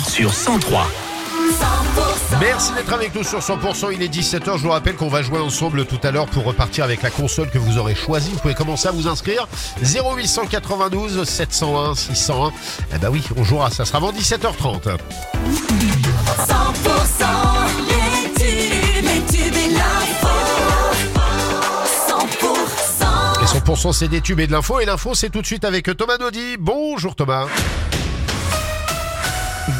sur 103. Merci d'être avec nous sur 100%, il est 17h, je vous rappelle qu'on va jouer ensemble tout à l'heure pour repartir avec la console que vous aurez choisie. Vous pouvez commencer à vous inscrire 0892 701 601. Eh ben oui, on jouera, ça sera avant 17h30. 100% les tubes, les tubes et l'info. 100% Et 100% c'est des tubes et de l'info, et l'info c'est tout de suite avec Thomas Naudy. Bonjour Thomas.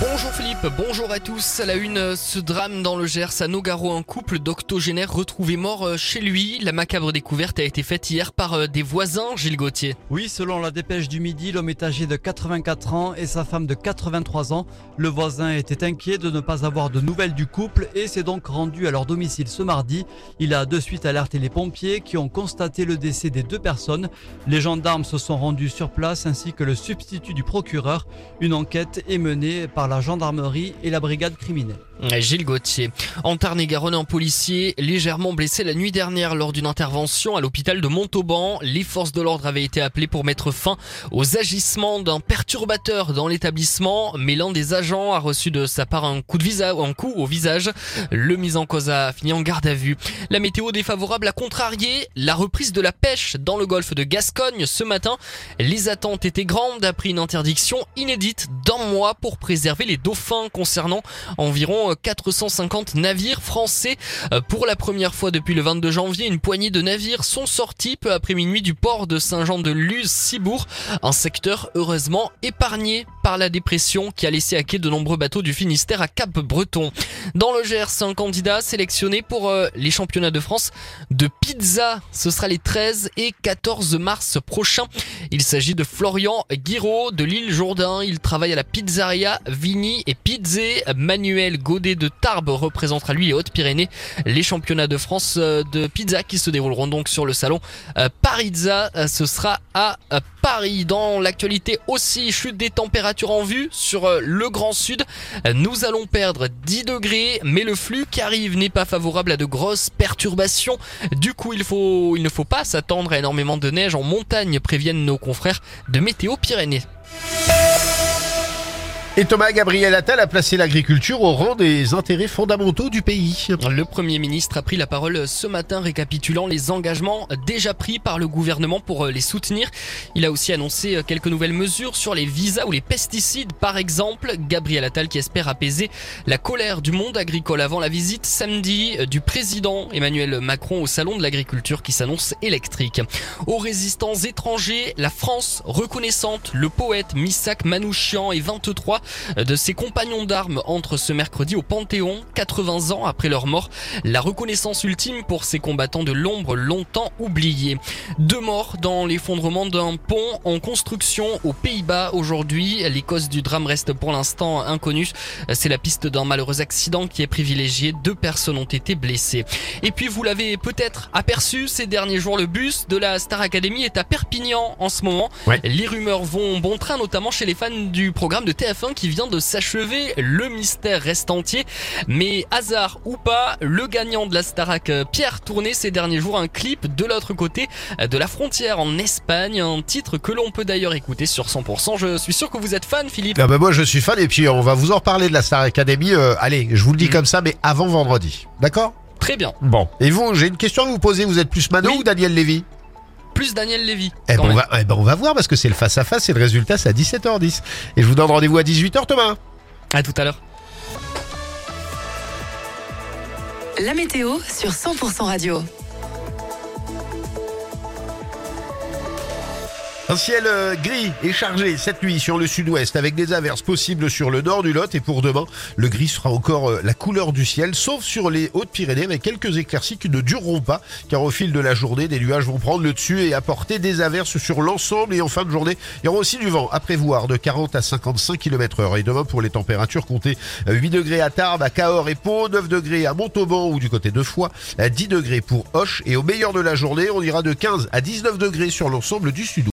Bonjour Philippe, bonjour à tous. À la une, ce drame dans le Gers à Nogaro, un couple d'octogénaires retrouvé mort euh, chez lui. La macabre découverte a été faite hier par euh, des voisins, Gilles Gauthier. Oui, selon la dépêche du midi, l'homme est âgé de 84 ans et sa femme de 83 ans. Le voisin était inquiet de ne pas avoir de nouvelles du couple et s'est donc rendu à leur domicile ce mardi. Il a de suite alerté les pompiers qui ont constaté le décès des deux personnes. Les gendarmes se sont rendus sur place ainsi que le substitut du procureur. Une enquête est menée par la gendarmerie et la brigade criminelle. Gilles Gauthier. En Tarn-et-Garonne, un policier légèrement blessé la nuit dernière lors d'une intervention à l'hôpital de Montauban. Les forces de l'ordre avaient été appelées pour mettre fin aux agissements d'un perturbateur dans l'établissement, mais l'un des agents a reçu de sa part un coup de visage, un coup au visage. Le mis en cause a fini en garde à vue. La météo défavorable a contrarié la reprise de la pêche dans le golfe de Gascogne ce matin. Les attentes étaient grandes après une interdiction inédite d'un mois pour préserver les dauphins concernant environ 450 navires français. Euh, Pour la première fois depuis le 22 janvier, une poignée de navires sont sortis peu après minuit du port de Saint-Jean-de-Luz-Cibourg, un secteur heureusement épargné par la dépression qui a laissé à quai de nombreux bateaux du Finistère à Cap-Breton. Dans le Gers, un candidat sélectionné pour euh, les championnats de France de pizza. Ce sera les 13 et 14 mars prochains. Il s'agit de Florian Guiraud de l'île Jourdain. Il travaille à la pizzeria Vini et Pizzé. Manuel Godet de Tarbes représentera lui les Hautes-Pyrénées. Les championnats de France euh, de pizza qui se dérouleront donc sur le salon euh, Parizza. Euh, Ce sera à Paris. Dans l'actualité aussi, chute des températures en vue sur le Grand Sud. Nous allons perdre 10 degrés, mais le flux qui arrive n'est pas favorable à de grosses perturbations. Du coup, il, faut, il ne faut pas s'attendre à énormément de neige en montagne, préviennent nos confrères de Météo Pyrénées. Et Thomas Gabriel Attal a placé l'agriculture au rang des intérêts fondamentaux du pays. Le Premier ministre a pris la parole ce matin récapitulant les engagements déjà pris par le gouvernement pour les soutenir. Il a aussi annoncé quelques nouvelles mesures sur les visas ou les pesticides par exemple. Gabriel Attal qui espère apaiser la colère du monde agricole avant la visite samedi du président Emmanuel Macron au salon de l'agriculture qui s'annonce électrique. Aux résistants étrangers, la France reconnaissante, le poète Missak Manouchian et 23 de ses compagnons d'armes entrent ce mercredi au Panthéon, 80 ans après leur mort. La reconnaissance ultime pour ces combattants de l'ombre longtemps oubliés. Deux morts dans l'effondrement d'un pont en construction aux Pays-Bas aujourd'hui. Les causes du drame restent pour l'instant inconnues. C'est la piste d'un malheureux accident qui est privilégié. Deux personnes ont été blessées. Et puis vous l'avez peut-être aperçu ces derniers jours, le bus de la Star Academy est à Perpignan en ce moment. Ouais. Les rumeurs vont bon train, notamment chez les fans du programme de TF1 qui vient de s'achever. Le mystère reste entier. Mais hasard ou pas, le gagnant de la Starac, euh, Pierre, tournait ces derniers jours un clip de l'autre côté euh, de la frontière en Espagne. Un titre que l'on peut d'ailleurs écouter sur 100%. Je suis sûr que vous êtes fan, Philippe. Ah bah moi je suis fan et puis on va vous en reparler de la Star Academy. euh, allez, je vous le dis Mm. comme ça, mais avant vendredi. D'accord? Très bien. Bon. Et vous, j'ai une question à vous poser. Vous êtes plus Mano Oui. ou Daniel Lévy? Plus Daniel Lévy. eh ben, on même. va, eh ben, on va voir parce que c'est le face à face et le résultat c'est à 17h10. Et je vous donne rendez-vous à 18h Thomas. À tout à l'heure. La météo sur 100% radio. Un ciel euh, gris et chargé cette nuit sur le sud-ouest avec des averses possibles sur le nord du Lot. Et pour demain, le gris sera encore euh, la couleur du ciel sauf sur les Hautes-Pyrénées avec quelques éclaircies qui ne dureront pas car au fil de la journée, des nuages vont prendre le dessus et apporter des averses sur l'ensemble. Et en fin de journée, il y aura aussi du vent à prévoir de 40 à 55 km heure. Et demain pour les températures comptez euh, 8 degrés à Tarbes, à Cahors et Pau, 9 degrés à Montauban ou du côté de Foix, à 10 degrés pour Hoche. Et au meilleur de la journée, on ira de 15 à 19 degrés sur l'ensemble du sud